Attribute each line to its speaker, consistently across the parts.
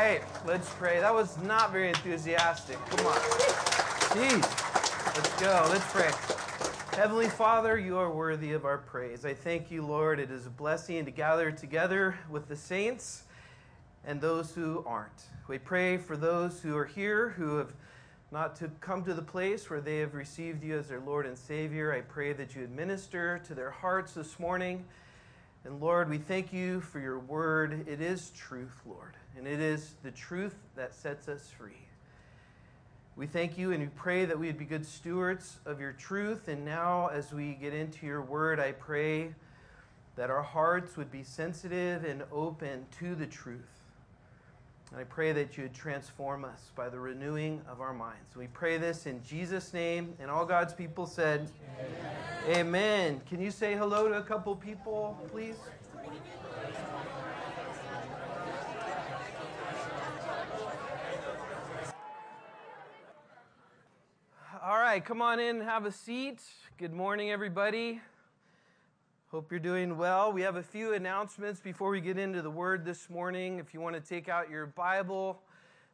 Speaker 1: right, let's pray. That was not very enthusiastic. Come on. Jeez. Let's go. Let's pray. Heavenly Father, you are worthy of our praise. I thank you, Lord. It is a blessing to gather together with the saints and those who aren't. We pray for those who are here who have not to come to the place where they have received you as their Lord and Savior. I pray that you administer to their hearts this morning. And Lord, we thank you for your word. It is truth, Lord, and it is the truth that sets us free. We thank you and we pray that we would be good stewards of your truth. And now, as we get into your word, I pray that our hearts would be sensitive and open to the truth. And I pray that you would transform us by the renewing of our minds. We pray this in Jesus' name. And all God's people said, Amen. Amen. Can you say hello to a couple people, please? All right, come on in, have a seat. Good morning, everybody. Hope you're doing well. We have a few announcements before we get into the word this morning. If you want to take out your Bible,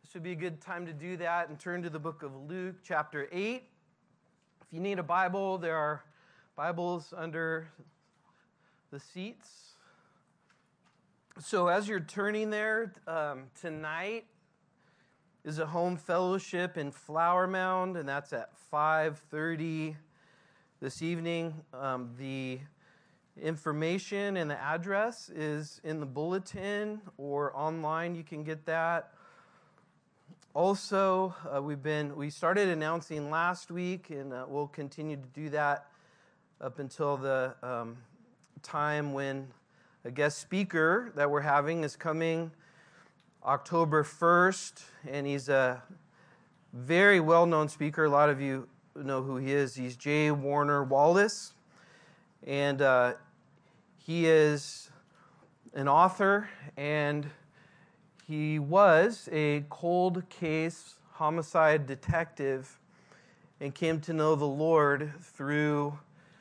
Speaker 1: this would be a good time to do that and turn to the book of Luke, chapter 8. If you need a Bible, there are Bibles under the seats. So as you're turning there, um, tonight is a home fellowship in Flower Mound, and that's at 5:30 this evening. Um, the Information and the address is in the bulletin or online. You can get that. Also, uh, we've been we started announcing last week, and uh, we'll continue to do that up until the um, time when a guest speaker that we're having is coming October 1st, and he's a very well known speaker. A lot of you know who he is. He's J. Warner Wallace. And uh, he is an author and he was a cold case homicide detective and came to know the Lord through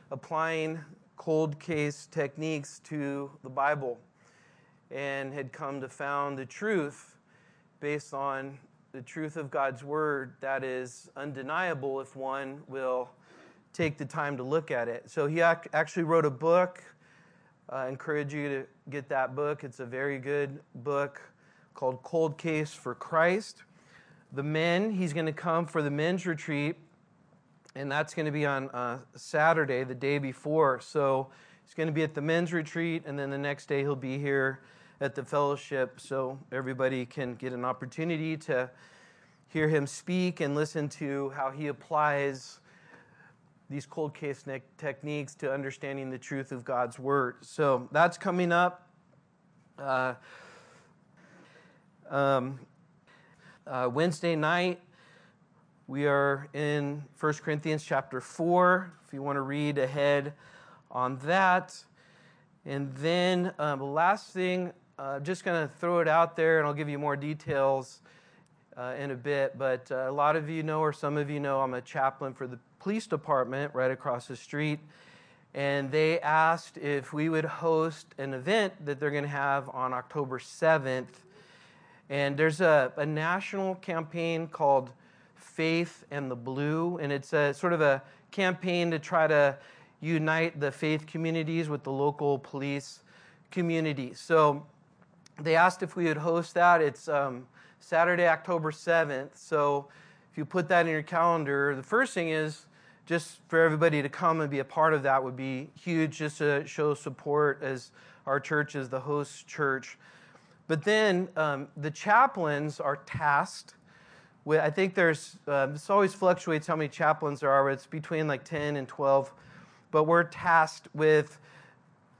Speaker 1: applying cold case techniques to the Bible and had come to found the truth based on the truth of God's word that is undeniable if one will take the time to look at it. So he ac- actually wrote a book I encourage you to get that book. It's a very good book called Cold Case for Christ. The men, he's going to come for the men's retreat, and that's going to be on uh, Saturday, the day before. So he's going to be at the men's retreat, and then the next day he'll be here at the fellowship so everybody can get an opportunity to hear him speak and listen to how he applies these cold case ne- techniques to understanding the truth of God's Word. So that's coming up. Uh, um, uh, Wednesday night, we are in 1 Corinthians chapter 4, if you want to read ahead on that. And then um, the last thing, I'm uh, just going to throw it out there and I'll give you more details uh, in a bit. But uh, a lot of you know, or some of you know, I'm a chaplain for the police department right across the street. And they asked if we would host an event that they're going to have on October 7th. And there's a, a national campaign called Faith and the Blue. And it's a sort of a campaign to try to unite the faith communities with the local police community. So they asked if we would host that. It's um, Saturday, October 7th. So if you put that in your calendar, the first thing is just for everybody to come and be a part of that would be huge, just to show support as our church is the host church. But then um, the chaplains are tasked with, I think there's, uh, this always fluctuates how many chaplains there are, it's between like 10 and 12. But we're tasked with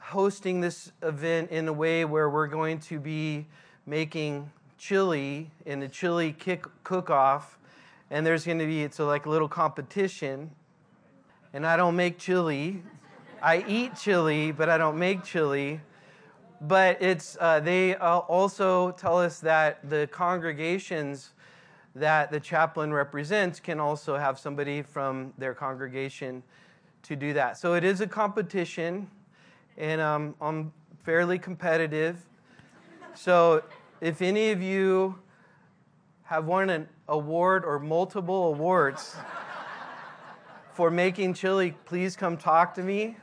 Speaker 1: hosting this event in a way where we're going to be making chili in the chili kick cook-off, and there's going to be it's a, like a little competition. And I don't make chili. I eat chili, but I don't make chili. But it's uh, they also tell us that the congregations that the chaplain represents can also have somebody from their congregation to do that. So it is a competition, and um, I'm fairly competitive. So if any of you have won an award or multiple awards for making chili, please come talk to me.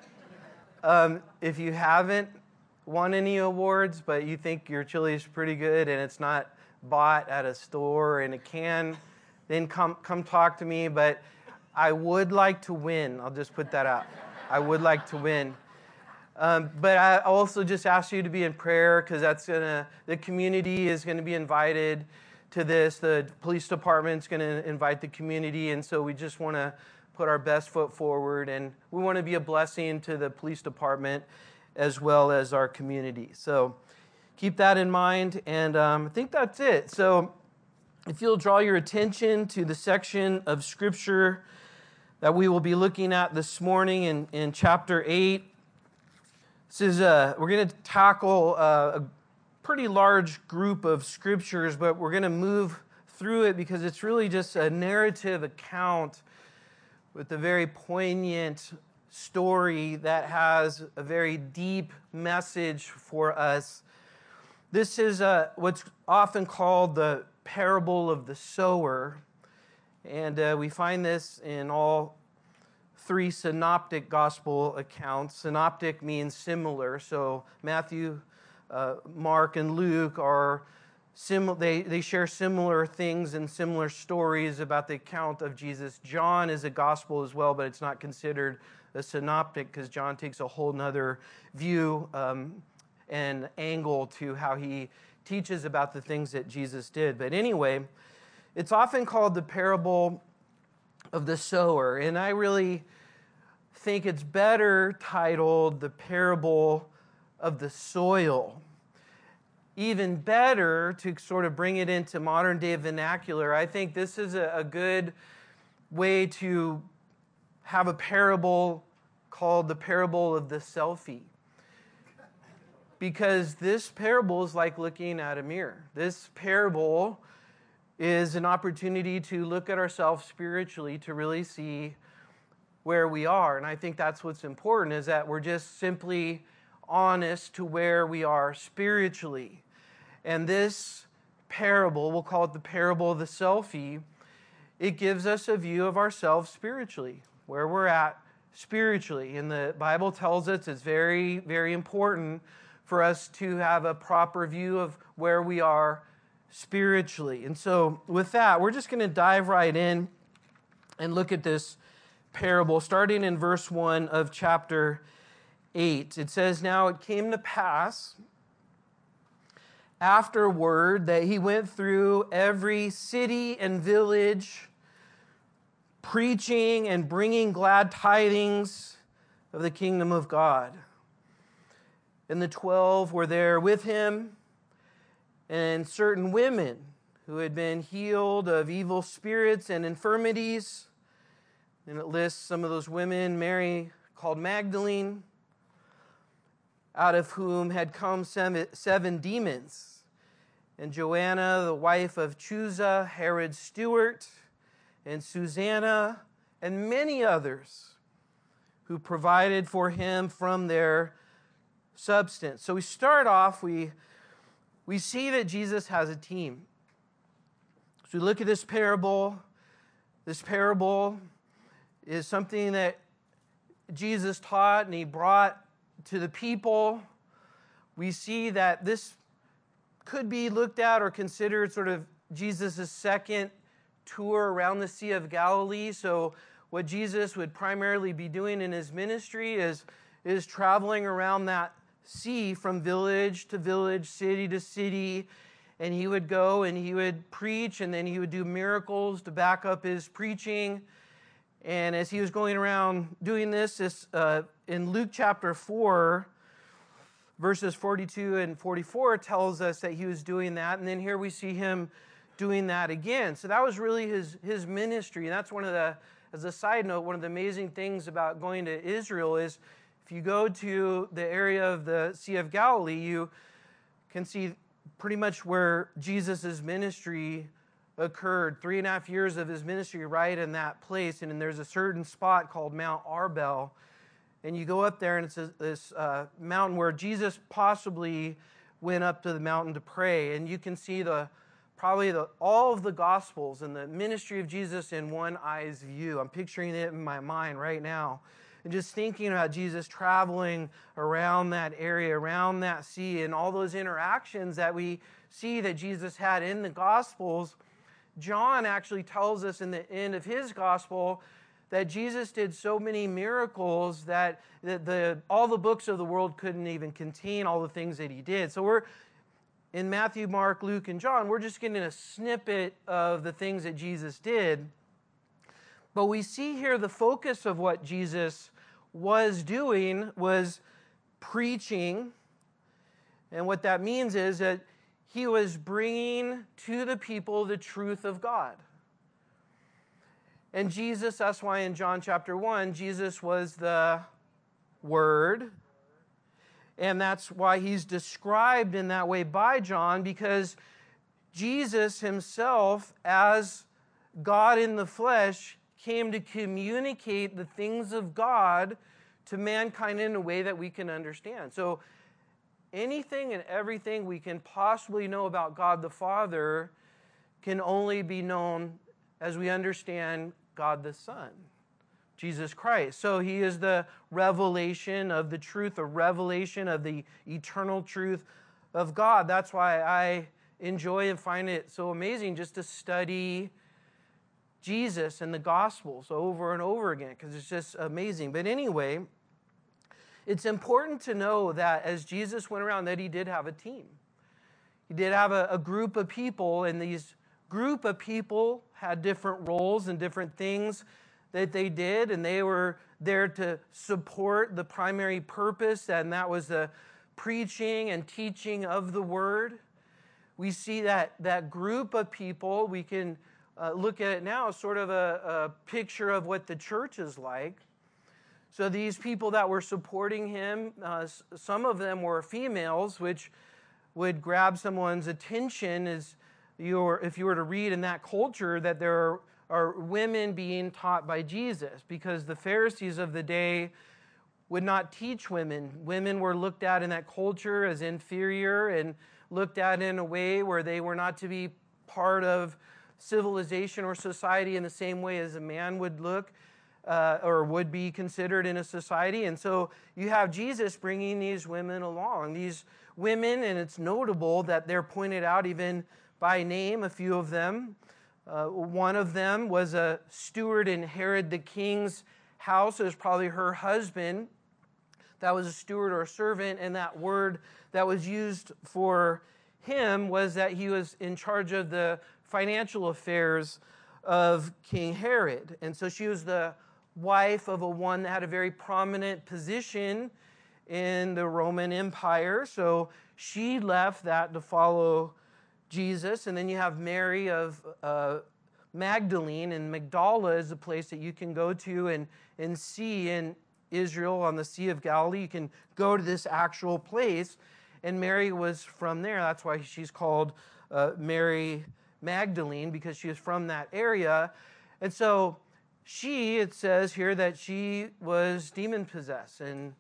Speaker 1: Um, if you haven't won any awards, but you think your chili is pretty good and it's not bought at a store in a can, then come, come talk to me. But I would like to win. I'll just put that out. I would like to win. Um, but I also just ask you to be in prayer because that's gonna the community is gonna be invited to this. The police department's gonna invite the community, and so we just want to put our best foot forward, and we want to be a blessing to the police department as well as our community. So keep that in mind, and um, I think that's it. So if you'll draw your attention to the section of Scripture that we will be looking at this morning in, in chapter 8 this is uh, we're going to tackle uh, a pretty large group of scriptures, but we're going to move through it because it's really just a narrative account with a very poignant story that has a very deep message for us. This is uh, what's often called the parable of the sower. And uh, we find this in all three synoptic gospel accounts. Synoptic means similar, so Matthew, uh, Mark, and Luke are sim- they, they share similar things and similar stories about the account of Jesus. John is a gospel as well, but it's not considered a synoptic because John takes a whole nother view um, and angle to how he teaches about the things that Jesus did. But anyway, it's often called the parable of the sower. And I really think it's better titled The Parable of the Soil. Even better to sort of bring it into modern day vernacular, I think this is a, a good way to have a parable called the parable of the selfie. Because this parable is like looking at a mirror. This parable is an opportunity to look at ourselves spiritually to really see where we are. And I think that's what's important is that we're just simply honest to where we are spiritually. And this parable, we'll call it the parable of the selfie, it gives us a view of ourselves spiritually, where we're at spiritually. And the Bible tells us it's very, very important for us to have a proper view of where we are spiritually. And so, with that, we're just going to dive right in and look at this parable, starting in verse 1 of chapter 8. It says, Now it came to pass afterward that he went through every city and village, preaching and bringing glad tidings of the kingdom of God. And the twelve were there with him and certain women who had been healed of evil spirits and infirmities. And it lists some of those women Mary called Magdalene, out of whom had come seven demons, and Joanna, the wife of Chuza, Herod's steward, and Susanna, and many others who provided for him from their substance. So we start off, we we see that Jesus has a team. So we look at this parable. This parable is something that Jesus taught and he brought to the people. We see that this could be looked at or considered sort of Jesus' second tour around the Sea of Galilee. So, what Jesus would primarily be doing in his ministry is, is traveling around that sea from village to village, city to city. And he would go and he would preach, and then he would do miracles to back up his preaching. And as he was going around doing this, this uh, in Luke chapter 4, verses 42 and 44 tells us that he was doing that. And then here we see him doing that again. So that was really his, his ministry. And that's one of the, as a side note, one of the amazing things about going to Israel is if you go to the area of the Sea of Galilee, you can see pretty much where Jesus' ministry occurred. Three and a half years of his ministry right in that place. And there's a certain spot called Mount Arbel. And you go up there, and it's this uh, mountain where Jesus possibly went up to the mountain to pray. And you can see the probably the, all of the Gospels and the ministry of Jesus in one eye's view. I'm picturing it in my mind right now. And just thinking about Jesus traveling around that area, around that sea, and all those interactions that we see that Jesus had in the Gospels. John actually tells us in the end of his Gospel that Jesus did so many miracles that the, the, all the books of the world couldn't even contain all the things that he did. So we're in Matthew, Mark, Luke, and John, we're just getting a snippet of the things that Jesus did. But we see here the focus of what Jesus was doing was preaching. And what that means is that he was bringing to the people the truth of God. And Jesus, that's why in John chapter 1, Jesus was the Word. And that's why he's described in that way by John, because Jesus himself, as God in the flesh, came to communicate the things of God to mankind in a way that we can understand. So, anything and everything we can possibly know about God the Father can only be known as we understand God the Son, Jesus Christ. So, He is the revelation of the truth, a revelation of the eternal truth of God. That's why I enjoy and find it so amazing just to study Jesus and the Gospels over and over again because it's just amazing. But anyway, it's important to know that as Jesus went around, that he did have a team. He did have a, a group of people, and these group of people had different roles and different things that they did, and they were there to support the primary purpose, and that was the preaching and teaching of the word. We see that that group of people, we can uh, look at it now as sort of a, a picture of what the church is like. So these people that were supporting him, uh, some of them were females, which would grab someone's attention as you if you were to read in that culture that there are, are women being taught by Jesus, because the Pharisees of the day would not teach women. Women were looked at in that culture as inferior and looked at in a way where they were not to be part of civilization or society in the same way as a man would look uh, or would be considered in a society. And so you have Jesus bringing these women along. These women, and it's notable that they're pointed out even by name, a few of them. Uh, one of them was a steward in Herod the king's house. It was probably her husband that was a steward or a servant, and that word that was used for him was that he was in charge of the financial affairs of King Herod. And so she was the wife of a one that had a very prominent position in the Roman Empire. So she left that to follow Jesus. And then you have Mary of uh, Magdalene, and Magdala is a place that you can go to and, and see in Israel on the Sea of Galilee. You can go to this actual place. And Mary was from there. That's why she's called uh, Mary Magdalene because she was from that area. And so she, it says here that she was demon possessed and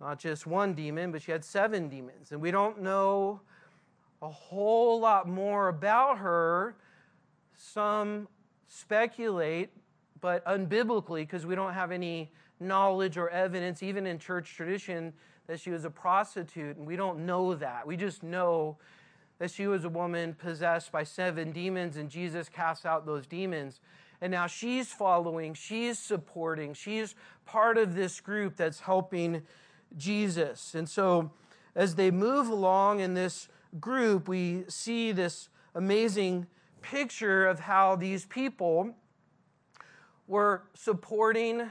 Speaker 1: not just one demon, but she had seven demons. And we don't know a whole lot more about her. Some speculate, but unbiblically, because we don't have any knowledge or evidence, even in church tradition, that she was a prostitute. And we don't know that. We just know that she was a woman possessed by seven demons, and Jesus cast out those demons. And now she's following, she's supporting, she's part of this group that's helping Jesus. And so, as they move along in this group, we see this amazing picture of how these people were supporting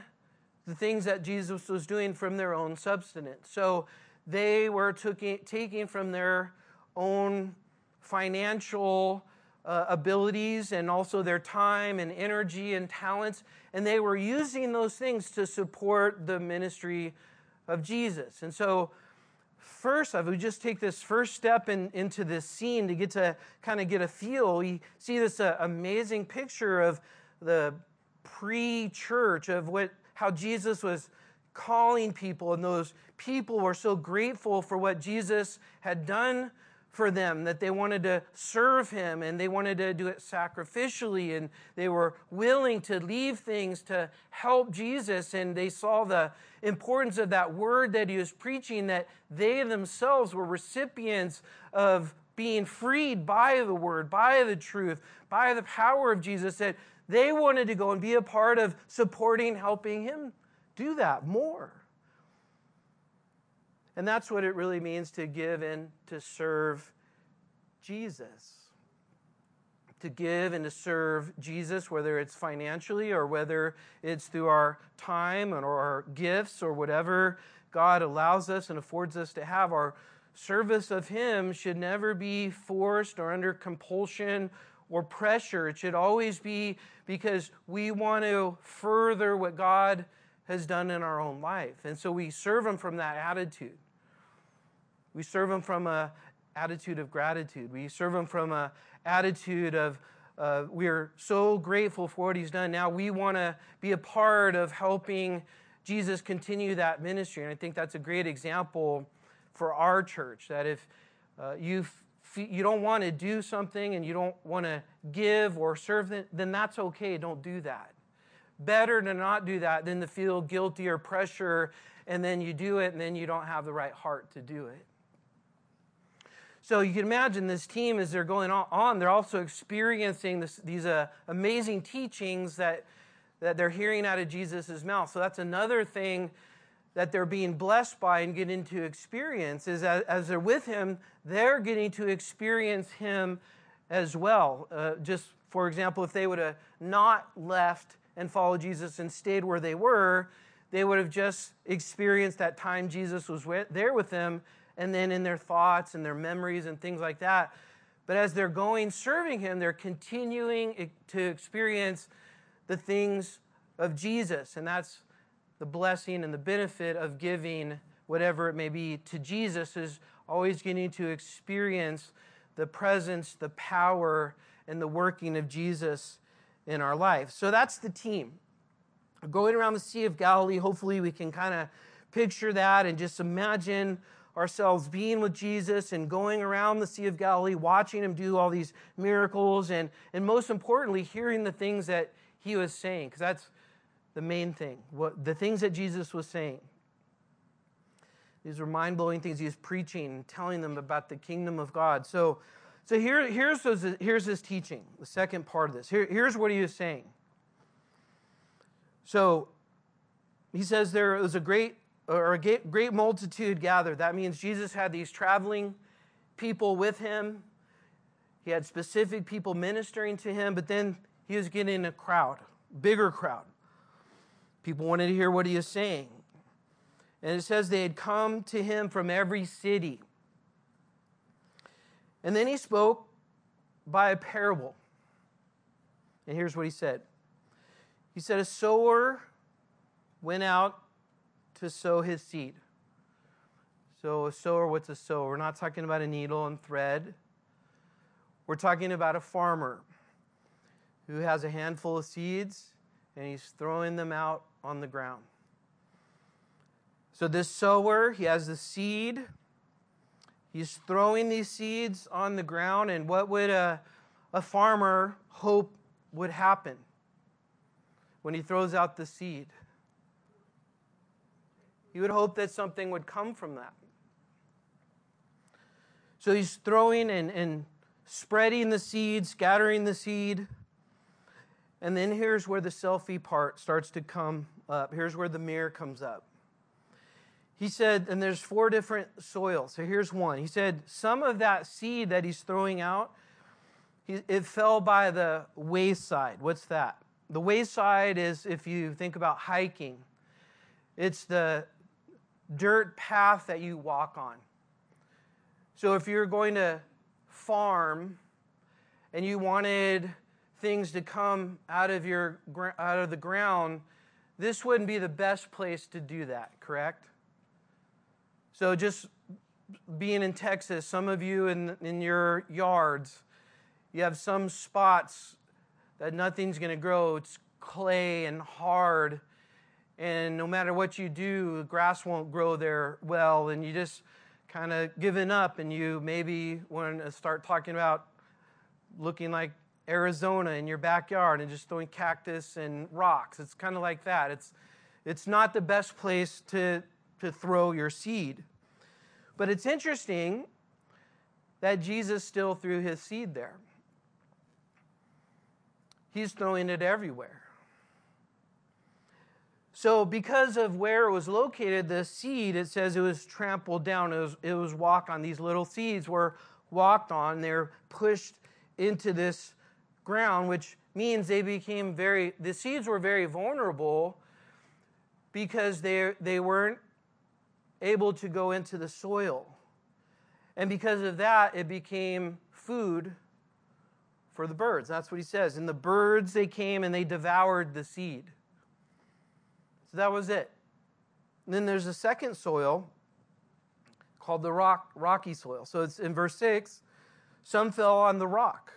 Speaker 1: the things that Jesus was doing from their own substance. So they were taking from their own financial uh, abilities and also their time and energy and talents. And they were using those things to support the ministry of Jesus. And so, first, if we just take this first step in, into this scene to get to kind of get a feel, we see this uh, amazing picture of the pre-church of what how Jesus was calling people, and those people were so grateful for what Jesus had done for them, that they wanted to serve him and they wanted to do it sacrificially and they were willing to leave things to help Jesus. And they saw the importance of that word that he was preaching, that they themselves were recipients of being freed by the word, by the truth, by the power of Jesus, that they wanted to go and be a part of supporting, helping him do that more. And that's what it really means to give and to serve Jesus. To give and to serve Jesus, whether it's financially or whether it's through our time or our gifts or whatever God allows us and affords us to have, our service of Him should never be forced or under compulsion or pressure. It should always be because we want to further what God has done in our own life. And so we serve Him from that attitude. We serve Him from an attitude of gratitude. We serve Him from an attitude of uh, we are so grateful for what He's done. Now we want to be a part of helping Jesus continue that ministry. And I think that's a great example for our church that if uh, you you don't want to do something and you don't want to give or serve, them, then that's okay. Don't do that. Better to not do that than to feel guilty or pressure and then you do it and then you don't have the right heart to do it. So you can imagine this team as they're going on, they're also experiencing this, these uh, amazing teachings that, that they're hearing out of Jesus' mouth. So that's another thing that they're being blessed by and getting to experience is as, as they're with him, they're getting to experience him as well. Uh, just for example, if they would have not left and followed Jesus and stayed where they were, they would have just experienced that time Jesus was with, there with them and then in their thoughts and their memories and things like that. But as they're going serving Him, they're continuing to experience the things of Jesus. And that's the blessing and the benefit of giving whatever it may be to Jesus, is always getting to experience the presence, the power, and the working of Jesus in our life. So that's the team. Going around the Sea of Galilee, hopefully we can kind of picture that and just imagine ourselves being with Jesus and going around the Sea of Galilee, watching him do all these miracles, and, and most importantly, hearing the things that he was saying, because that's the main thing. What, the things that Jesus was saying. These were mind blowing things. He was preaching, telling them about the kingdom of God. So, so here, here's, here's his teaching, the second part of this. Here, here's what he was saying. So he says there was a great or a great multitude gathered. That means Jesus had these traveling people with him. He had specific people ministering to him, but then he was getting a crowd, bigger crowd. People wanted to hear what he was saying. And it says they had come to him from every city. And then he spoke by a parable. And here's what he said He said, A sower went out to sow his seed. So, a sower, what's a sower? We're not talking about a needle and thread. We're talking about a farmer who has a handful of seeds and he's throwing them out on the ground. So, this sower, he has the seed. He's throwing these seeds on the ground, and what would a, a farmer hope would happen when he throws out the seed? He would hope that something would come from that. So he's throwing and, and spreading the seed, scattering the seed. And then here's where the selfie part starts to come up. Here's where the mirror comes up. He said, and there's four different soils. So here's one. He said, some of that seed that he's throwing out, it fell by the wayside. What's that? The wayside is if you think about hiking, it's the dirt path that you walk on. So if you're going to farm and you wanted things to come out of your out of the ground, this wouldn't be the best place to do that, correct? So just being in Texas, some of you in, in your yards, you have some spots that nothing's going to grow. It's clay and hard and no matter what you do, the grass won't grow there well, and you just kind of given up and you maybe want to start talking about looking like Arizona in your backyard and just throwing cactus and rocks. It's kind of like that. It's, it's not the best place to, to throw your seed. But it's interesting that Jesus still threw his seed there. He's throwing it everywhere. So, because of where it was located, the seed, it says it was trampled down. It was, it was walked on. These little seeds were walked on. They're pushed into this ground, which means they became very, the seeds were very vulnerable because they, they weren't able to go into the soil. And because of that, it became food for the birds. That's what he says. And the birds, they came and they devoured the seed. So that was it. And then there's a second soil called the rock, rocky soil. So it's in verse 6 some fell on the rock.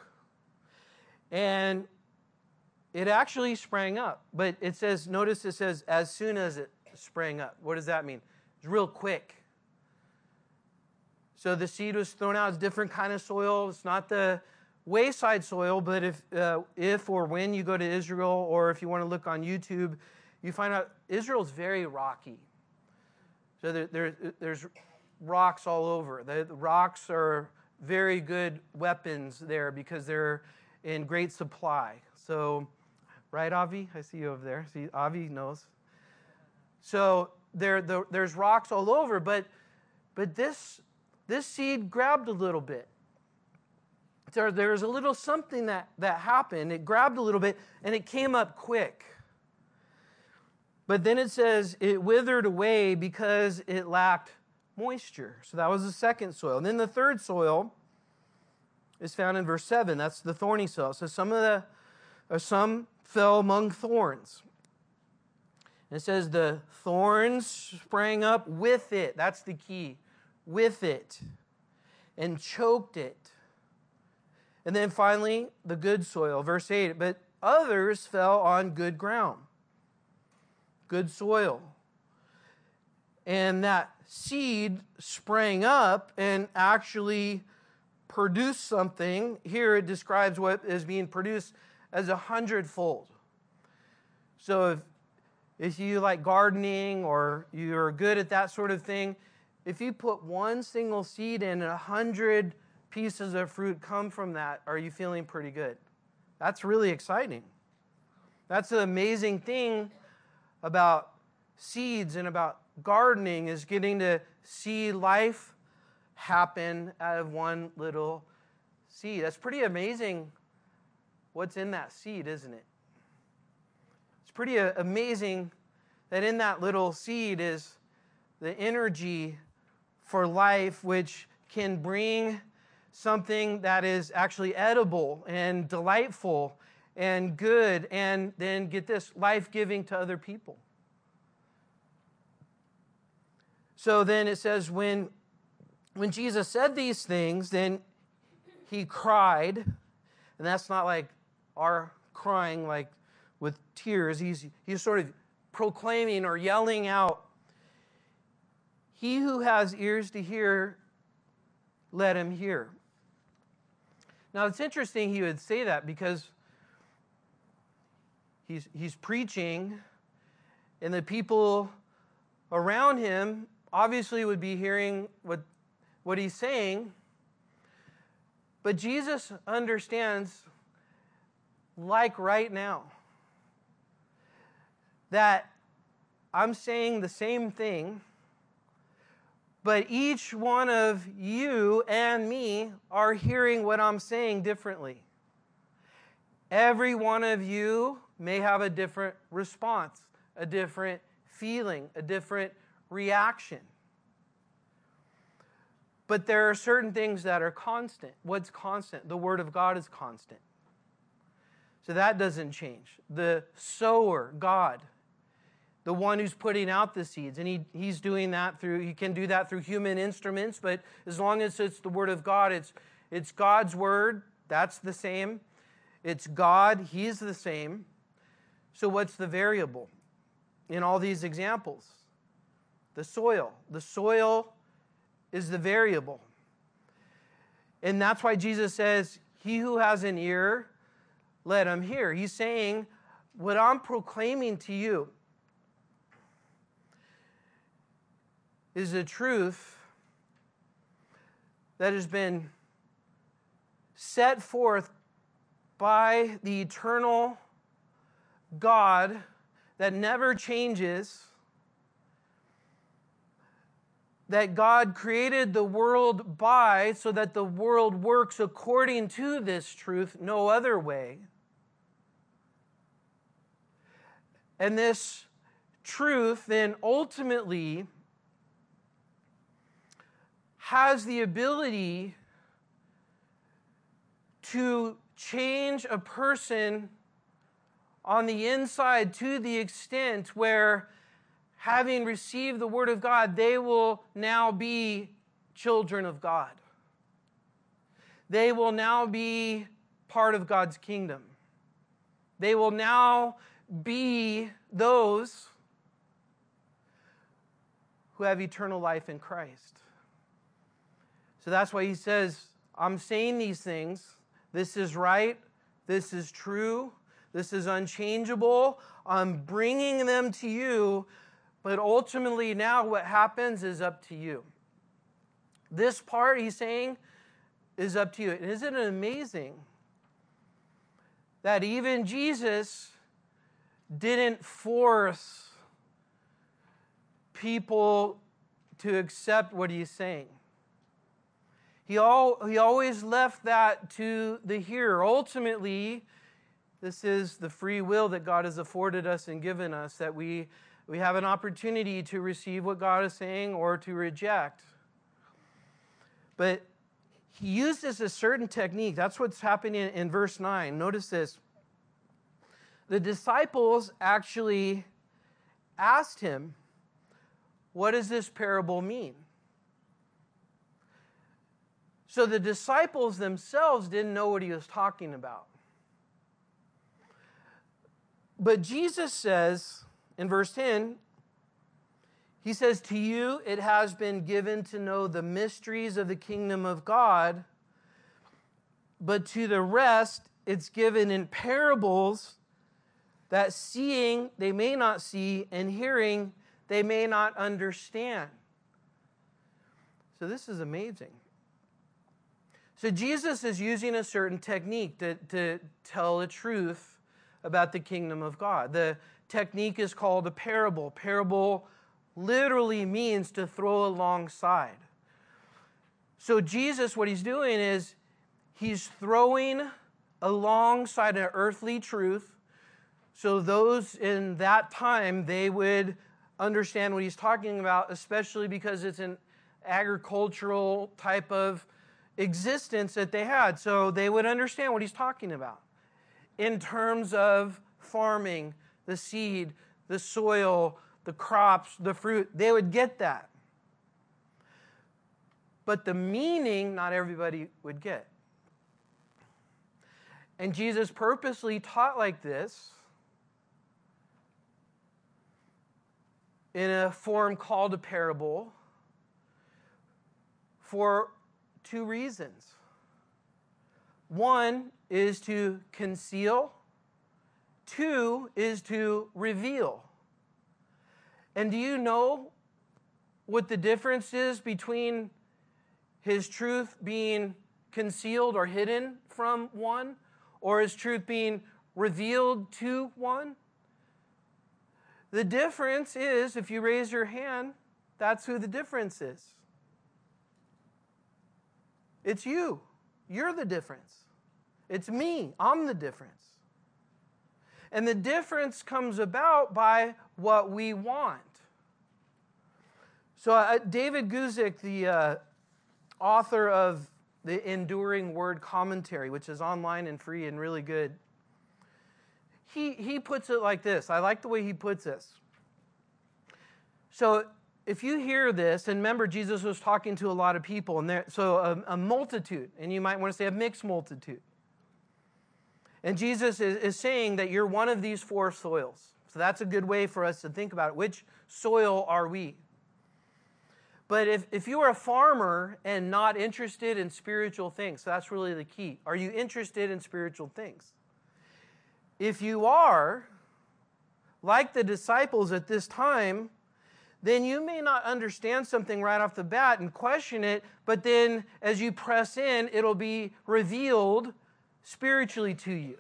Speaker 1: And it actually sprang up. But it says, notice it says, as soon as it sprang up. What does that mean? It's real quick. So the seed was thrown out. It's different kind of soil. It's not the wayside soil, but if, uh, if or when you go to Israel, or if you want to look on YouTube, you find out Israel's very rocky. So there, there, there's rocks all over. The, the rocks are very good weapons there because they're in great supply. So, right, Avi? I see you over there. See, Avi knows. So there, the, there's rocks all over, but but this this seed grabbed a little bit. There, there's a little something that, that happened. It grabbed a little bit and it came up quick. But then it says it withered away because it lacked moisture. So that was the second soil. And then the third soil is found in verse 7. That's the thorny soil. So some of the or some fell among thorns. And it says the thorns sprang up with it. That's the key. With it. And choked it. And then finally, the good soil, verse 8. But others fell on good ground good soil. And that seed sprang up and actually produced something. Here it describes what is being produced as a hundredfold. So if, if you like gardening or you're good at that sort of thing, if you put one single seed in a hundred pieces of fruit come from that, are you feeling pretty good? That's really exciting. That's an amazing thing about seeds and about gardening is getting to see life happen out of one little seed. That's pretty amazing what's in that seed, isn't it? It's pretty uh, amazing that in that little seed is the energy for life, which can bring something that is actually edible and delightful and good, and then get this life giving to other people. So then it says, when, when Jesus said these things, then he cried, and that's not like our crying, like with tears. He's, he's sort of proclaiming or yelling out, He who has ears to hear, let him hear. Now it's interesting he would say that because he's, he's preaching, and the people around him obviously would be hearing what, what he's saying. But Jesus understands, like right now, that I'm saying the same thing, but each one of you and me are hearing what I'm saying differently. Every one of you may have a different response, a different feeling, a different reaction. But there are certain things that are constant. What's constant? The Word of God is constant. So that doesn't change. The sower, God, the one who's putting out the seeds, and he, he's doing that through, he can do that through human instruments, but as long as it's the Word of God, it's, it's God's Word, that's the same. It's God, He's the same. So, what's the variable in all these examples? The soil. The soil is the variable. And that's why Jesus says, He who has an ear, let him hear. He's saying, What I'm proclaiming to you is the truth that has been set forth by the eternal God that never changes, that God created the world by so that the world works according to this truth, no other way. And this truth then ultimately has the ability to change a person on the inside to the extent where, having received the Word of God, they will now be children of God. They will now be part of God's kingdom. They will now be those who have eternal life in Christ. So that's why he says, I'm saying these things. This is right. This is true. This is unchangeable. I'm bringing them to you, but ultimately now what happens is up to you. This part, he's saying, is up to you. Isn't it amazing that even Jesus didn't force people to accept what he's saying? He, all, he always left that to the hearer. Ultimately, this is the free will that God has afforded us and given us, that we, we have an opportunity to receive what God is saying or to reject. But he uses a certain technique. That's what's happening in verse 9. Notice this. The disciples actually asked him, What does this parable mean? So the disciples themselves didn't know what he was talking about. But Jesus says in verse 10, he says, To you it has been given to know the mysteries of the kingdom of God, but to the rest it's given in parables that seeing they may not see, and hearing they may not understand. So this is amazing. So Jesus is using a certain technique to, to tell the truth about the kingdom of God. The technique is called a parable. Parable literally means to throw alongside. So, Jesus, what he's doing is he's throwing alongside an earthly truth. So, those in that time, they would understand what he's talking about, especially because it's an agricultural type of existence that they had. So, they would understand what he's talking about in terms of farming, the seed, the soil, the crops, the fruit. They would get that. But the meaning, not everybody would get. And Jesus purposely taught like this in a form called a parable for two reasons. One is to conceal, two is to reveal. And do you know what the difference is between his truth being concealed or hidden from one, or his truth being revealed to one? The difference is, if you raise your hand, that's who the difference is. It's you. You're the difference. It's me. I'm the difference. And the difference comes about by what we want. So, uh, David Guzik, the uh, author of the Enduring Word Commentary, which is online and free and really good, he, he puts it like this. I like the way he puts this. So, if you hear this, and remember, Jesus was talking to a lot of people, and there, so a, a multitude, and you might want to say a mixed multitude. And Jesus is, is saying that you're one of these four soils. So that's a good way for us to think about it. Which soil are we? But if, if you are a farmer and not interested in spiritual things, so that's really the key. Are you interested in spiritual things? If you are, like the disciples at this time, then you may not understand something right off the bat and question it, but then as you press in, it'll be revealed spiritually to you.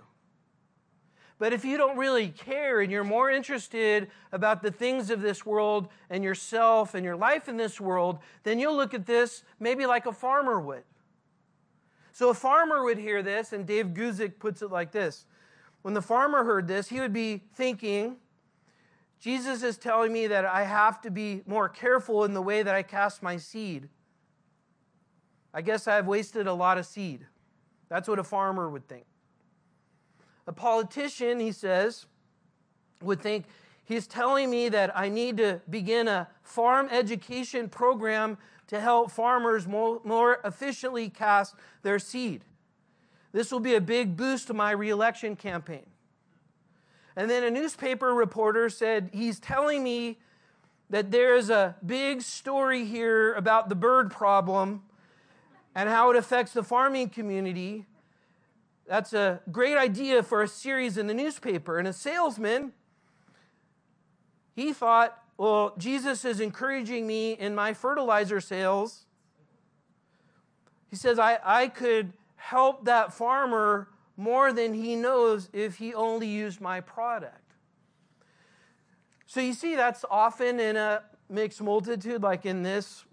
Speaker 1: But if you don't really care and you're more interested about the things of this world and yourself and your life in this world, then you'll look at this maybe like a farmer would. So a farmer would hear this, and Dave Guzik puts it like this When the farmer heard this, he would be thinking, Jesus is telling me that I have to be more careful in the way that I cast my seed. I guess I've wasted a lot of seed. That's what a farmer would think. A politician, he says, would think he's telling me that I need to begin a farm education program to help farmers more, more efficiently cast their seed. This will be a big boost to my reelection campaign. And then a newspaper reporter said, He's telling me that there's a big story here about the bird problem and how it affects the farming community. That's a great idea for a series in the newspaper. And a salesman, he thought, well, Jesus is encouraging me in my fertilizer sales. He says, I, I could help that farmer more than he knows if he only used my product. So you see, that's often in a mixed multitude, like in this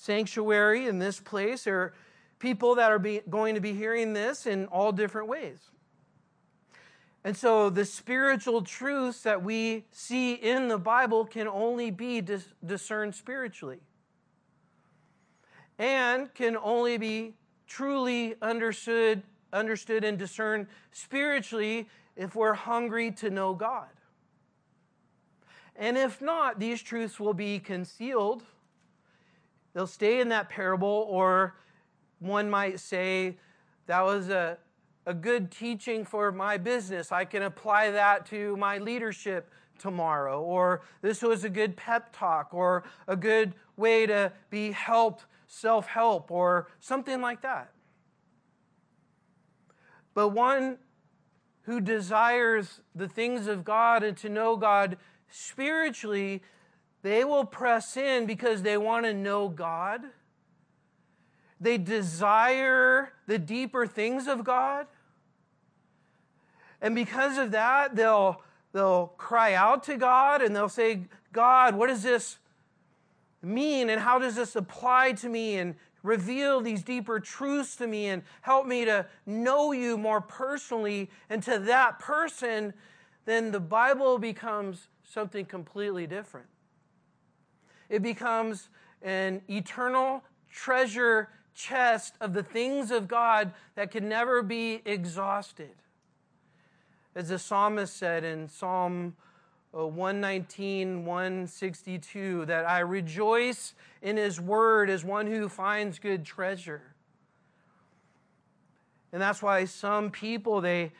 Speaker 1: sanctuary, in this place, or people that are be, going to be hearing this in all different ways. And so the spiritual truths that we see in the Bible can only be dis- discerned spiritually and can only be truly understood understood and discerned spiritually if we're hungry to know God. And if not, these truths will be concealed. They'll stay in that parable or one might say, that was a, a good teaching for my business. I can apply that to my leadership tomorrow. Or this was a good pep talk or a good way to be helped, self help, or something like that. But one who desires the things of God and to know God spiritually, they will press in because they want to know God they desire the deeper things of God. And because of that, they'll, they'll cry out to God and they'll say, God, what does this mean? And how does this apply to me? And reveal these deeper truths to me and help me to know you more personally. And to that person, then the Bible becomes something completely different. It becomes an eternal treasure chest of the things of God that can never be exhausted. As the psalmist said in Psalm uh, 119, 162, that I rejoice in his word as one who finds good treasure. And that's why some people, they,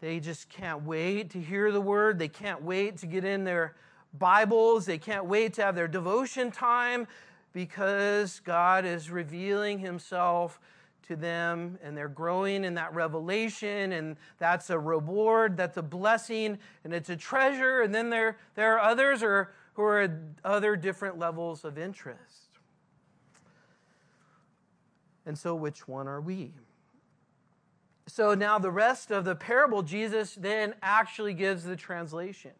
Speaker 1: they just can't wait to hear the word. They can't wait to get in their Bibles. They can't wait to have their devotion time because God is revealing himself to them and they're growing in that revelation and that's a reward that's a blessing and it's a treasure. And then there, there are others are, who are at other different levels of interest. And so which one are we? So now the rest of the parable jesus then actually gives the translation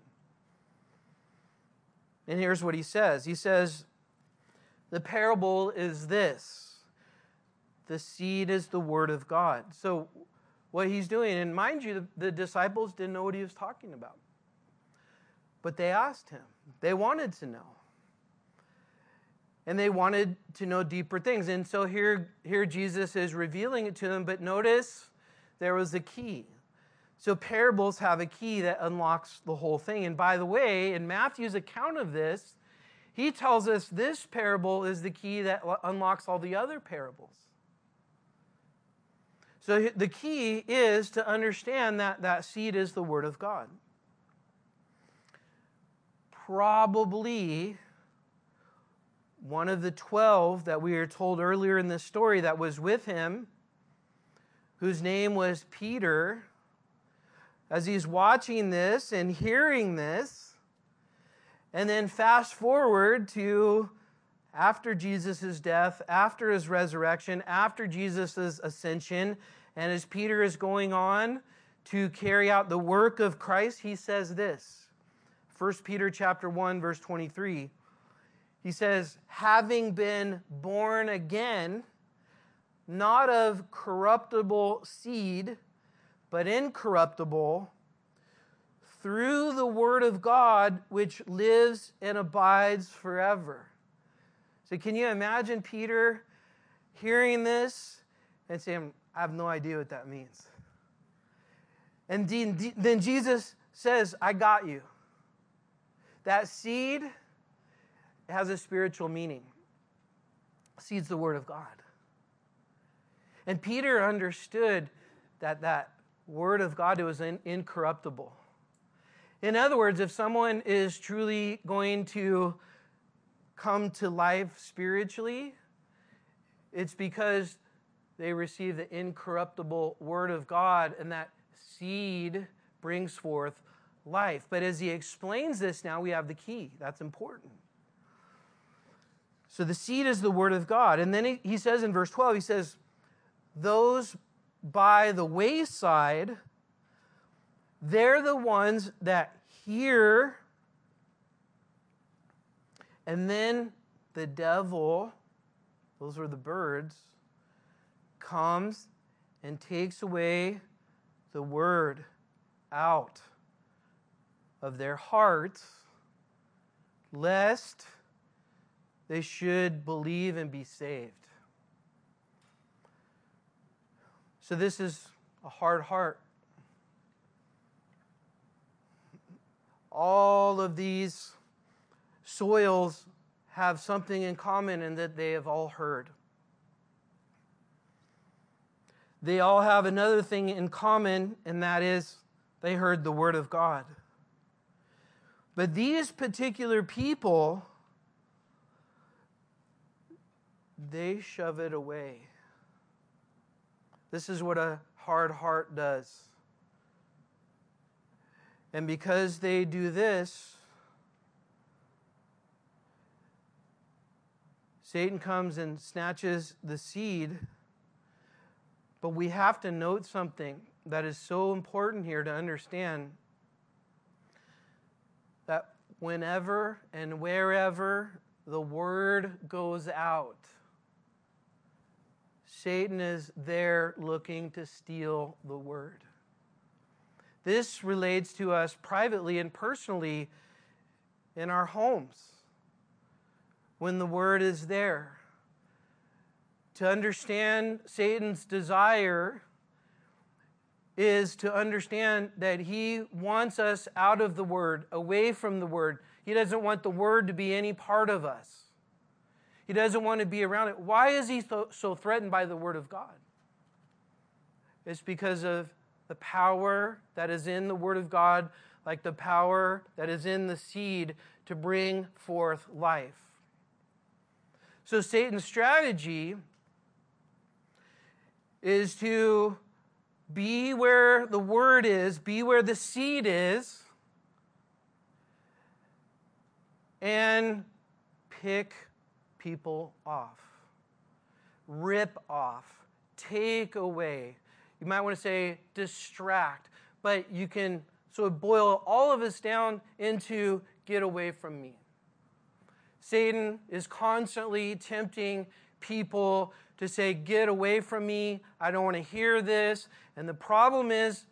Speaker 1: and here's what he says he says the parable is this the seed is the word of God. So, what he's doing, and mind you, the, the disciples didn't know what he was talking about. But they asked him, they wanted to know. And they wanted to know deeper things. And so here, here Jesus is revealing it to them, but notice there was a key. So parables have a key that unlocks the whole thing. And by the way, in Matthew's account of this, he tells us this parable is the key that unlocks all the other parables. So the key is to understand that that seed is the Word of God. Probably one of the 12 that we are told earlier in this story that was with him, whose name was Peter, as he's watching this and hearing this, and then fast forward to after Jesus' death, after his resurrection, after Jesus' ascension, and as Peter is going on to carry out the work of Christ, he says this. 1 Peter chapter 1 verse 23. He says, "Having been born again, not of corruptible seed, but incorruptible, through the word of God which lives and abides forever." So, can you imagine Peter hearing this and saying, I have no idea what that means? And then Jesus says, I got you. That seed has a spiritual meaning. Seed's the word of God. And Peter understood that that word of God was incorruptible. In other words, if someone is truly going to come to life spiritually, it's because they receive the incorruptible Word of God, and that seed brings forth life. But as he explains this now, we have the key. That's important. So the seed is the Word of God. And then he, he says in verse 12, he says, Those by the wayside, they're the ones that hear and then the devil, those were the birds, comes and takes away the word out of their hearts, lest they should believe and be saved. So, this is a hard heart. All of these soils have something in common in that they have all heard. They all have another thing in common, and that is they heard the Word of God. But these particular people, they shove it away. This is what a hard heart does. And because they do this, Satan comes and snatches the seed. But we have to note something that is so important here to understand that whenever and wherever the word goes out, Satan is there looking to steal the word. This relates to us privately and personally in our homes when the word is there. To understand Satan's desire is to understand that he wants us out of the word, away from the word. He doesn't want the word to be any part of us. He doesn't want to be around it. Why is he so, threatened by the word of God? It's because of the power that is in the word of God, like the power that is in the seed to bring forth life. So Satan's strategy is to be where the word is, be where the seed is, and pick people off, rip off, take away. You might want to say distract, but you can sort of boil all of this down into get away from me. Satan is constantly tempting people to say, Get away from me. I don't want to hear this. And the problem is,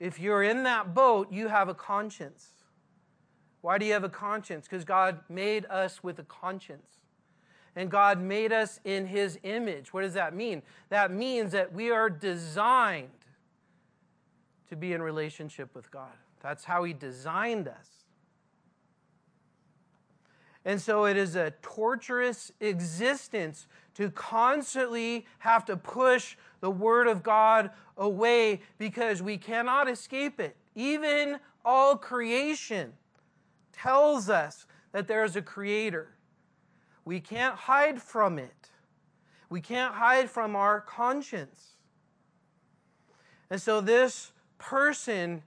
Speaker 1: if you're in that boat, you have a conscience. Why do you have a conscience? Because God made us with a conscience. And God made us in His image. What does that mean? That means that we are designed to be in relationship with God. That's how He designed us. And so it is a torturous existence to constantly have to push the Word of God away because we cannot escape it. Even all creation tells us that there is a Creator. We can't hide from it. We can't hide from our conscience. And so this person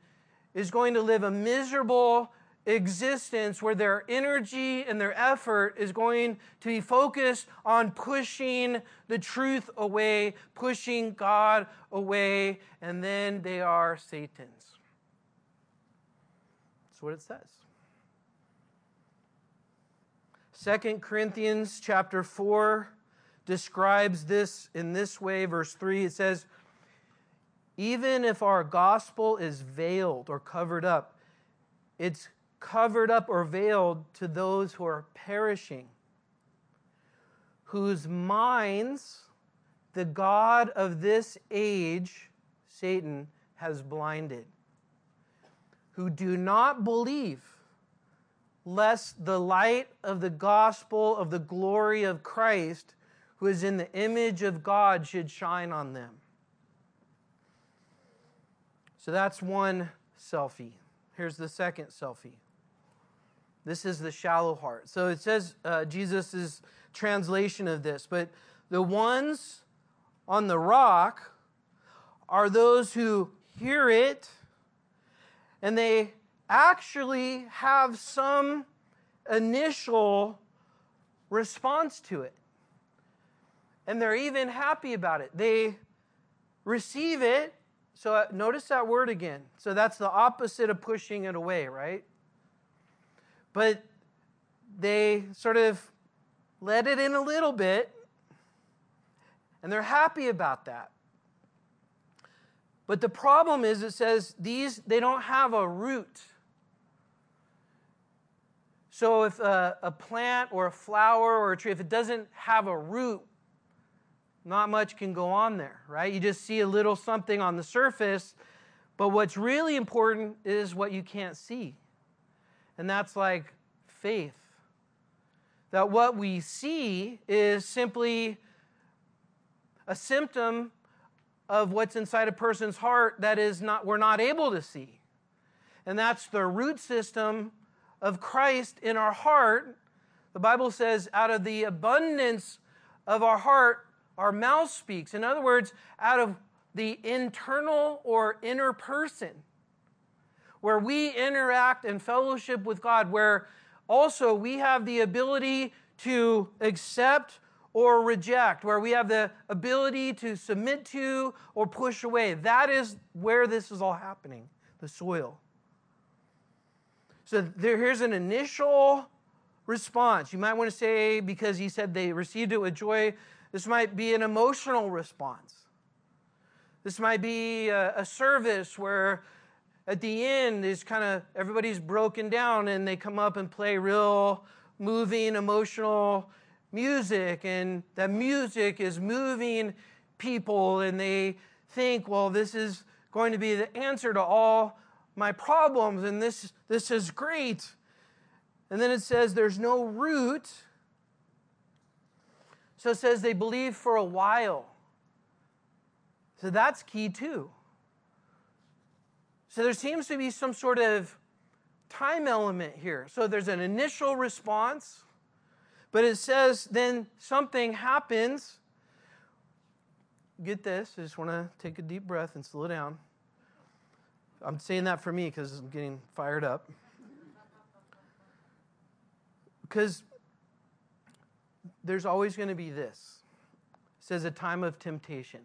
Speaker 1: is going to live a miserable existence where their energy and their effort is going to be focused on pushing the truth away, pushing God away, and then they are Satan's. That's what it says. Second Corinthians chapter 4 describes this in this way verse 3 it says even if our gospel is veiled or covered up it's covered up or veiled to those who are perishing, whose minds the God of this age, Satan, has blinded, who do not believe, lest the light of the gospel of the glory of Christ, who is in the image of God, should shine on them. So that's one selfie. Here's the second selfie. This is the shallow heart. So it says uh, Jesus' translation of this, but the ones on the rock are those who hear it and they actually have some initial response to it. And they're even happy about it. They receive it. So uh, notice that word again. So that's the opposite of pushing it away, right? But they sort of let it in a little bit, and they're happy about that. But the problem is, it says these, they don't have a root. So if a, a, plant or a flower or a tree, if it doesn't have a root, not much can go on there, right? You just see a little something on the surface, but what's really important is what you can't see. And that's like faith. That what we see is simply a symptom of what's inside a person's heart that is not we're not able to see. And that's the root system of Christ in our heart. The Bible says out of the abundance of our heart our mouth speaks. In other words, out of the internal or inner person where we interact and fellowship with God, where also we have the ability to accept or reject, where we have the ability to submit to or push away. That is where this is all happening the soil. So there, here's an initial response. You might want to say, because he said they received it with joy, this might be an emotional response. This might be a, a service where at the end is kind of everybody's broken down and they come up and play real moving, emotional music, and that music is moving people, and they think, well, this is going to be the answer to all my problems, and this, this is great. And then it says there's no root. So it says they believe for a while. So that's key too. So there seems to be some sort of time element here. So there's an initial response, but it says then something happens. Get this, I just want to take a deep breath and slow down. I'm saying that for me because I'm getting fired up. Because there's always going to be this. It says a time of temptation.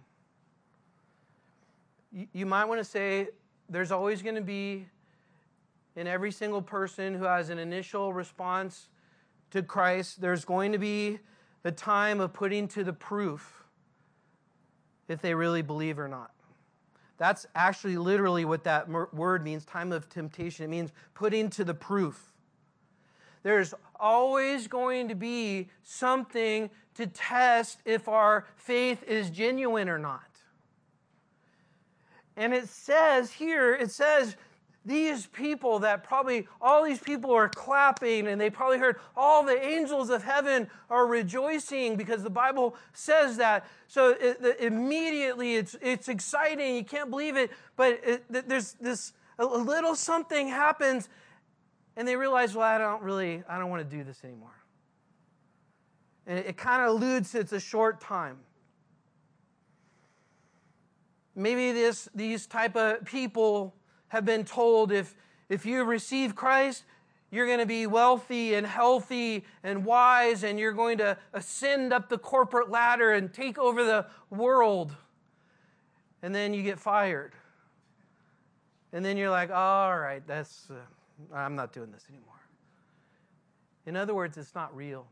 Speaker 1: You, you might want to say, there's always going to be in every single person who has an initial response to Christ, there's going to be the time of putting to the proof if they really believe or not. That's actually literally what that word means time of temptation. It means putting to the proof. There's always going to be something to test if our faith is genuine or not. And it says here, it says, these people that probably all these people are clapping and they probably heard all the angels of heaven are rejoicing because the bible says that. So it, immediately it's it's exciting. You can't believe it but it, there's this a little something happens and they realize well i don't really i don't want to do this anymore. And it kind of alludes to it's a short time. Maybe this, these type of people have been told if, if you receive Christ, you're going to be wealthy and healthy and wise, and you're going to ascend up the corporate ladder and take over the world. And then you get fired. And then you're like, all right, that's, uh, I'm not doing this anymore. In other words, it's not real.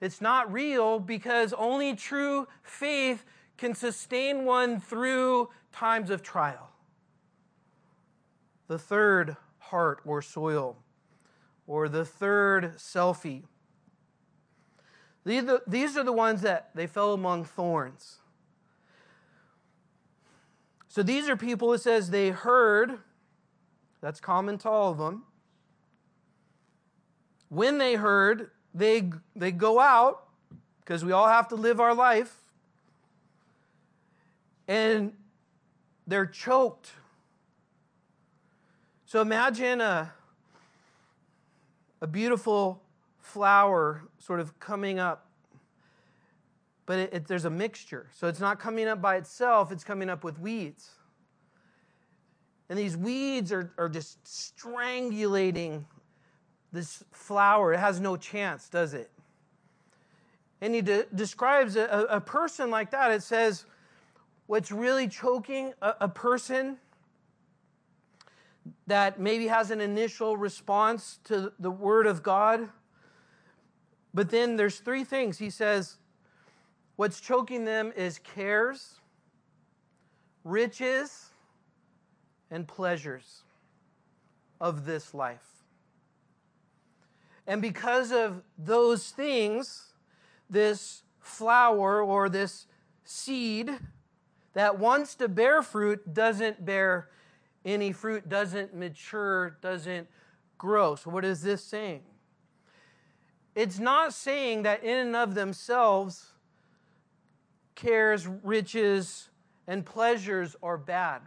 Speaker 1: It's not real because only true faith can sustain one through times of trial. The third heart or soil, or the third selfie. These are the ones that they fell among thorns. So these are people, it says, they heard. That's common to all of them. When they heard, they, they go out, because we all have to live our life, and they're choked. So imagine a, a beautiful flower sort of coming up but it, it, there's a mixture. So it's not coming up by itself, it's coming up with weeds. And these weeds are, are just strangulating this flower. It has no chance, does it? And he de- describes a, a, person like that. It says, what's really choking a, a person that maybe has an initial response to the word of God. But then there's three things. He says, What's choking them is cares, riches, and pleasures of this life. And because of those things, this flower or this seed that wants to bear fruit doesn't bear any fruit, doesn't mature, doesn't grow. So, what is this saying? It's not saying that in and of themselves cares, riches, and pleasures are bad.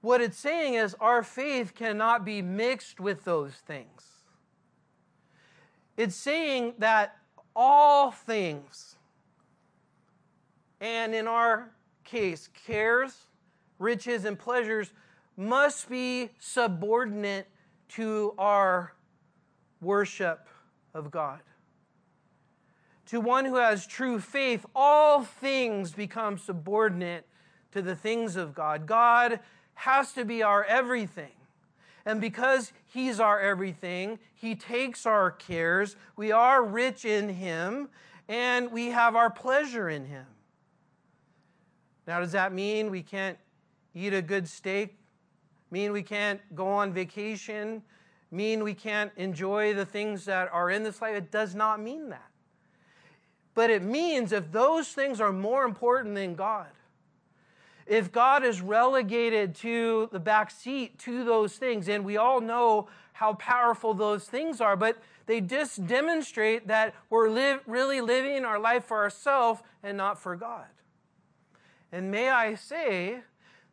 Speaker 1: What it's saying is our faith cannot be mixed with those things. It's saying that all things, and in our case, cares, riches, and pleasures, must be subordinate to our worship of God. To one who has true faith, all things become subordinate to the things of God. God has to be our everything. And because He's our everything, He takes our cares. We are rich in Him, and we have our pleasure in Him. Now, does that mean we can't eat a good steak? Mean we can't go on vacation? Mean we can't enjoy the things that are in this life? It does not mean that. But it means if those things are more important than God, if God is relegated to the back seat to those things, and we all know how powerful those things are, but they just demonstrate that we're really living our life for ourselves and not for God. And may I say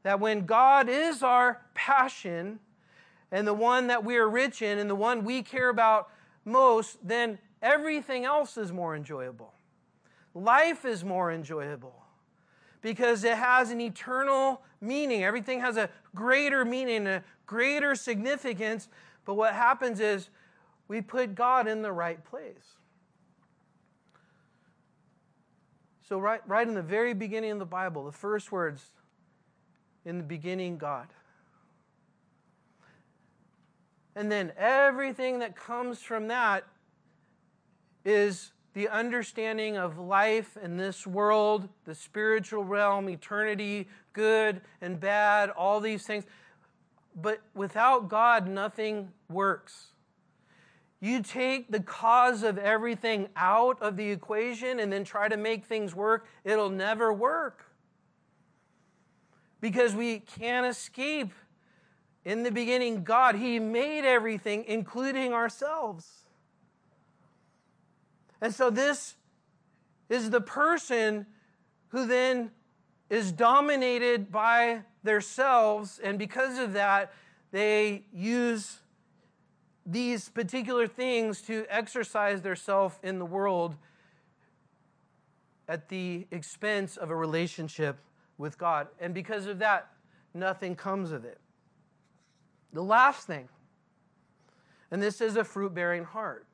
Speaker 1: that when God is our passion and the one that we are rich in and the one we care about most, then everything else is more enjoyable. Life is more enjoyable because it has an eternal meaning. Everything has a greater meaning, a greater significance. But what happens is we put God in the right place. So, right, right in the very beginning of the Bible, the first words, in the beginning, God. And then everything that comes from that is the understanding of life in this world, the spiritual realm, eternity, good and bad, all these things. But without God, nothing works. You take the cause of everything out of the equation and then try to make things work, it'll never work. Because we can't escape. In the beginning, God, He made everything, including ourselves. And so this is the person who then is dominated by themselves, and because of that, they use these particular things to exercise their self in the world at the expense of a relationship with God. And because of that, nothing comes of it. The last thing, and this is a fruit bearing heart.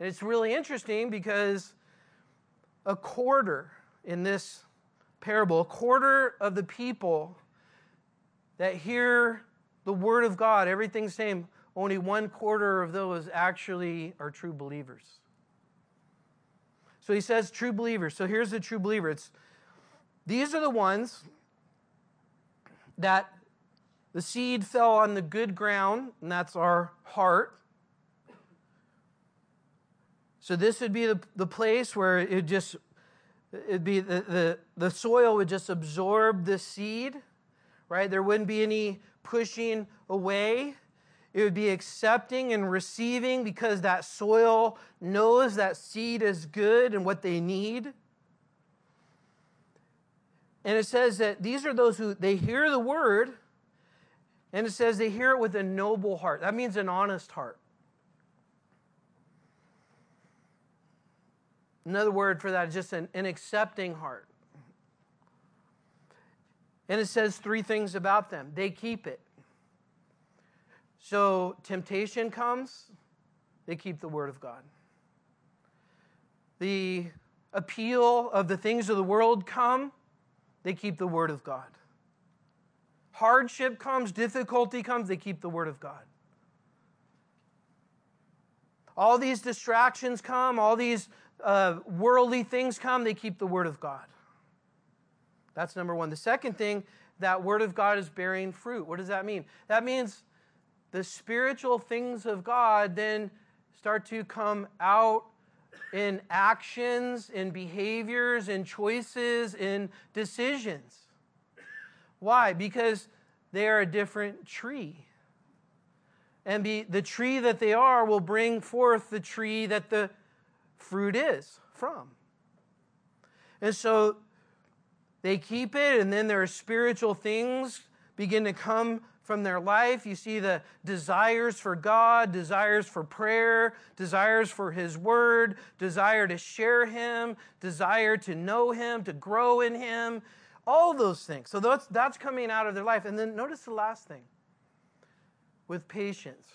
Speaker 1: And it's really interesting because a quarter in this parable, a quarter of the people that hear the word of God, everything's same, only one quarter of those actually are true believers. So he says true believers. So here's the true believer. It's these are the ones that the seed fell on the good ground, and that's our heart. So this would be the, the place where it just it'd be the, the, the soil would just absorb the seed, right? There wouldn't be any pushing away. It would be accepting and receiving because that soil knows that seed is good and what they need. And it says that these are those who they hear the word, and it says they hear it with a noble heart. That means an honest heart. Another word for that is just an, an accepting heart. And it says three things about them they keep it. So temptation comes, they keep the word of God. The appeal of the things of the world come, they keep the word of God. Hardship comes, difficulty comes, they keep the word of God. All these distractions come, all these uh, worldly things come, they keep the word of God. That's number one. The second thing, that word of God is bearing fruit. What does that mean? That means the spiritual things of God then start to come out in actions, in behaviors, in choices, in decisions. Why? Because they are a different tree. And be, the tree that they are will bring forth the tree that the fruit is from. And so they keep it, and then their spiritual things begin to come from their life. You see the desires for God, desires for prayer, desires for His Word, desire to share Him, desire to know Him, to grow in Him, all those things. So that's, that's coming out of their life. And then notice the last thing with patience.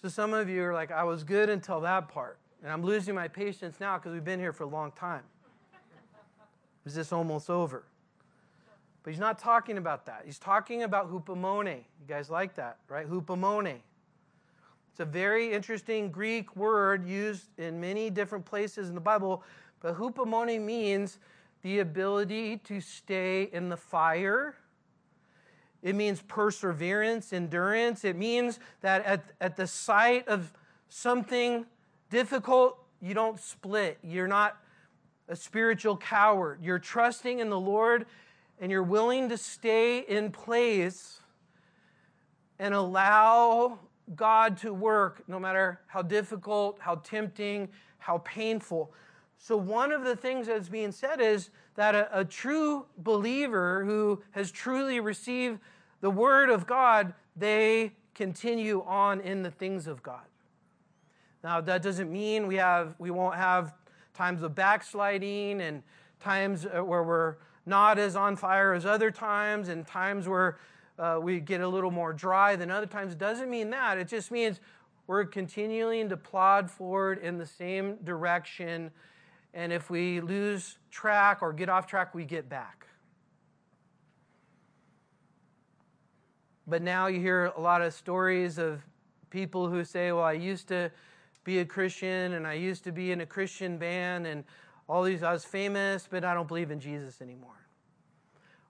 Speaker 1: So some of you are like, I was good until that part. And I'm losing my patience now because we've been here for a long time. Is this almost over? But he's not talking about that. He's talking about hupomone. You guys like that, right? Hupomone. It's a very interesting Greek word used in many different places in the Bible, but hupomone means the ability to stay in the fire. It means perseverance, endurance. It means that at, at the sight of something difficult, you don't split. You're not a spiritual coward. You're trusting in the Lord and you're willing to stay in place and allow God to work no matter how difficult, how tempting, how painful. So, one of the things that's being said is that a, a, true believer who has truly received the Word of God, they continue on in the things of God. Now, that doesn't mean we, have, we won't have times of backsliding and times uh, where we're not as on fire as other times and times where uh, we get a little more dry than other times. It doesn't mean that. It just means we're continuing to plod forward in the same direction. And if we lose track or get off track, we get back. But now you hear a lot of stories of people who say, Well, I used to be a Christian and I used to be in a Christian band and all these, I was famous, but I don't believe in Jesus anymore.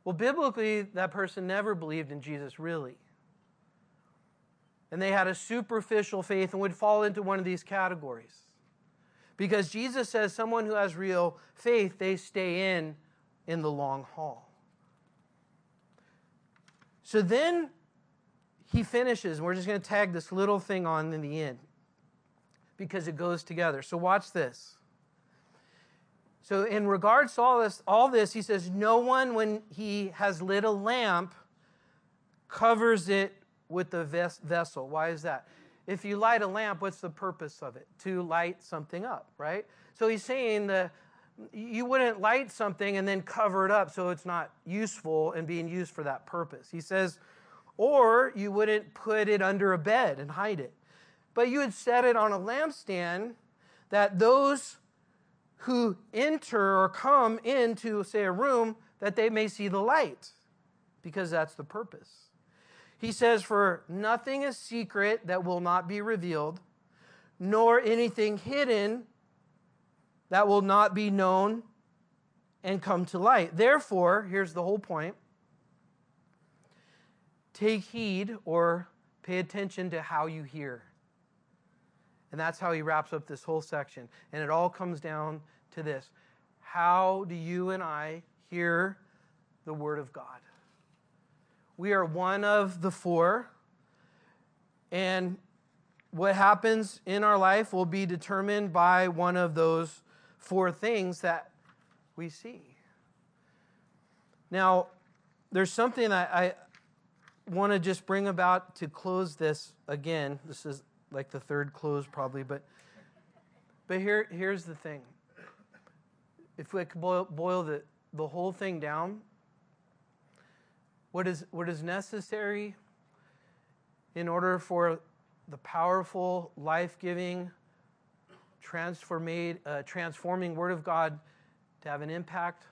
Speaker 1: Well, biblically, that person never believed in Jesus really. And they had a superficial faith and would fall into one of these categories. Because Jesus says someone who has real faith, they stay in in the long haul. So then he finishes, and we're just going to tag this little thing on in the end because it goes together. So watch this. So, in regards to all this, all this, he says, No one, when he has lit a lamp, covers it with the ves- vessel. Why is that? If you light a lamp, what's the purpose of it? To light something up, right? So he's saying that you wouldn't light something and then cover it up so it's not useful and being used for that purpose. He says, or you wouldn't put it under a bed and hide it, but you would set it on a lampstand that those who enter or come into, say, a room, that they may see the light, because that's the purpose. He says, For nothing is secret that will not be revealed, nor anything hidden that will not be known and come to light. Therefore, here's the whole point take heed or pay attention to how you hear. And that's how he wraps up this whole section. And it all comes down to this How do you and I hear the Word of God? We are one of the four. And what happens in our life will be determined by one of those four things that we see. Now, there's something I, I want to just bring about to close this again. This is like the third close, probably, but but here here's the thing. If we could boil, boil the, the whole thing down, what is what is necessary in order for the powerful, life-giving, transforming, uh, transforming Word of God to have an impact,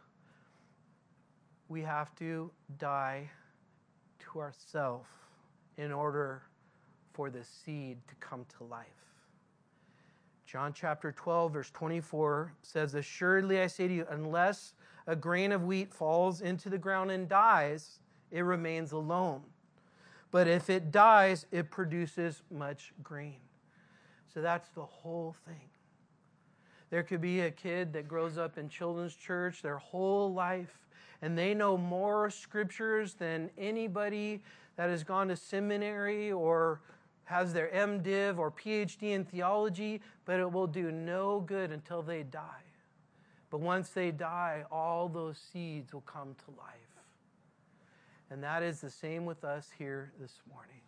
Speaker 1: we have to die to ourselves in order for the seed to come to life. John chapter 12, verse 24 says, Assuredly I say to you, unless a grain of wheat falls into the ground and dies, it remains alone. But if it dies, it produces much grain. So that's the whole thing. There could be a kid that grows up in children's church their whole life, and they know more scriptures than anybody that has gone to seminary or has their MDiv or PhD in theology, but it will do no good until they die. But once they die, all those seeds will come to life. And that is the same with us here this morning.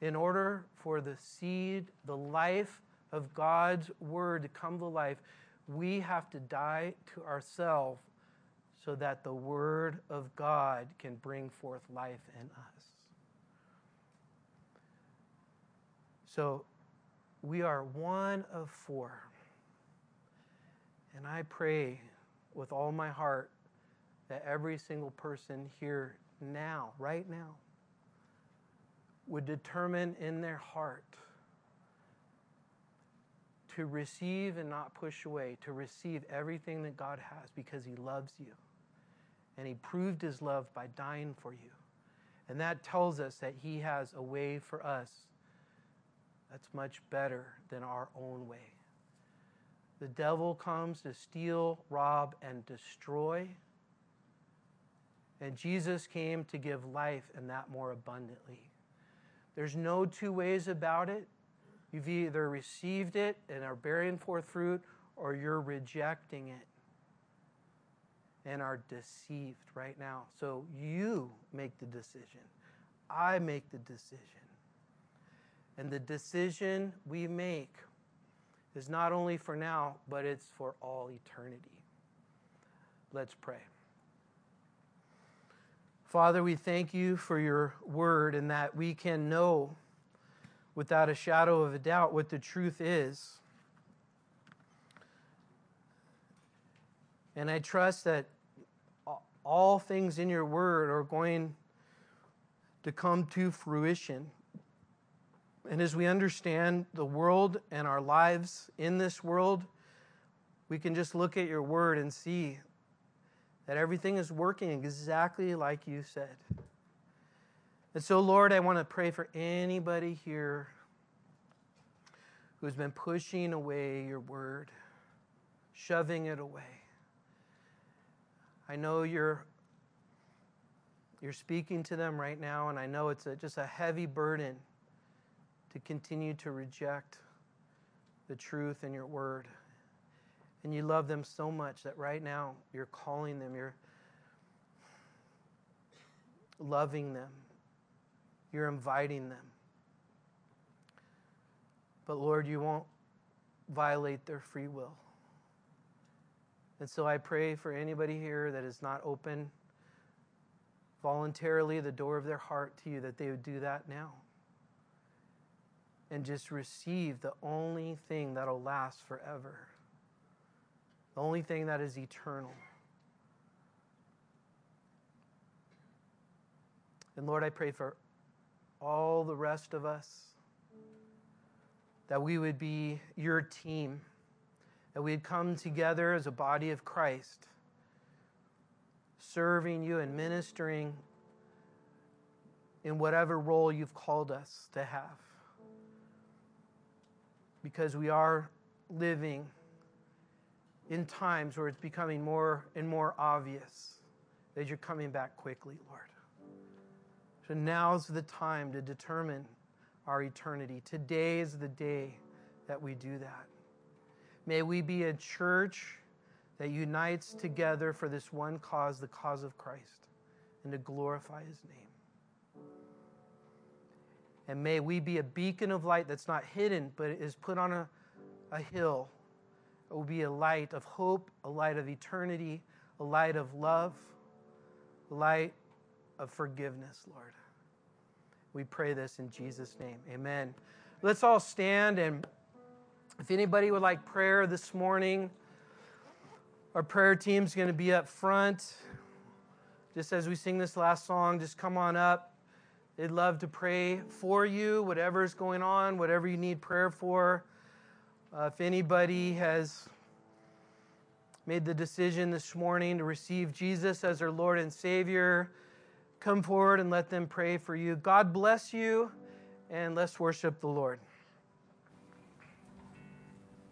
Speaker 1: In order for the seed, the life of God's word to come to life, we have to die to ourselves so that the word of God can bring forth life in us. So we are one of four. And I pray with all my heart that every single person here now, right now, would determine in their heart to receive and not push away, to receive everything that God has because He loves you. And He proved His love by dying for you. And that tells us that He has a way for us that's much better than our own way. The devil comes to steal, rob, and destroy. And Jesus came to give life and that more abundantly. There's no two ways about it. You've either received it and are bearing forth fruit, or you're rejecting it and are deceived right now. So you make the decision. I make the decision. And the decision we make is not only for now, but it's for all eternity. Let's pray. Father, we thank you for your word and that we can know without a shadow of a doubt what the truth is. And I trust that all things in your word are going to come to fruition. And as we understand the world and our lives in this world, we can just look at your word and see that everything is working exactly like you said. And so, Lord, I want to pray for anybody here who's been pushing away your word, shoving it away. I know you're you're speaking to them right now, and I know it's a, just a heavy burden to continue to reject the truth in your word. And you love them so much that right now you're calling them, you're loving them, You're inviting them. But Lord, you won't violate their free will. And so I pray for anybody here that is not open voluntarily the door of their heart to you, that they would do that now. And just receive the only thing that'll last forever, the only thing that is eternal. And Lord, I pray for all the rest of us that we would be your team, that we'd come together as a body of Christ, serving you and ministering in whatever role you've called us to have. Because we are living in times where it's becoming more and more obvious that you're coming back quickly, Lord. So now's the time to determine our eternity. Today is the day that we do that. May we be a church that unites together for this one cause, the cause of Christ, and to glorify his name. And may we be a beacon of light that's not hidden, but is put on a, a hill. It will be a light of hope, a light of eternity, a light of love, a light of forgiveness, Lord. We pray this in Jesus' name. Amen. Let's all stand and if anybody would like prayer this morning, our prayer team's going to be up front. Just as we sing this last song, just come on up. They'd love to pray for you, whatever's going on, whatever you need prayer for. Uh, if anybody has made the decision this morning to receive Jesus as their Lord and Savior, come forward and let them pray for you. God bless you, and let's worship the Lord.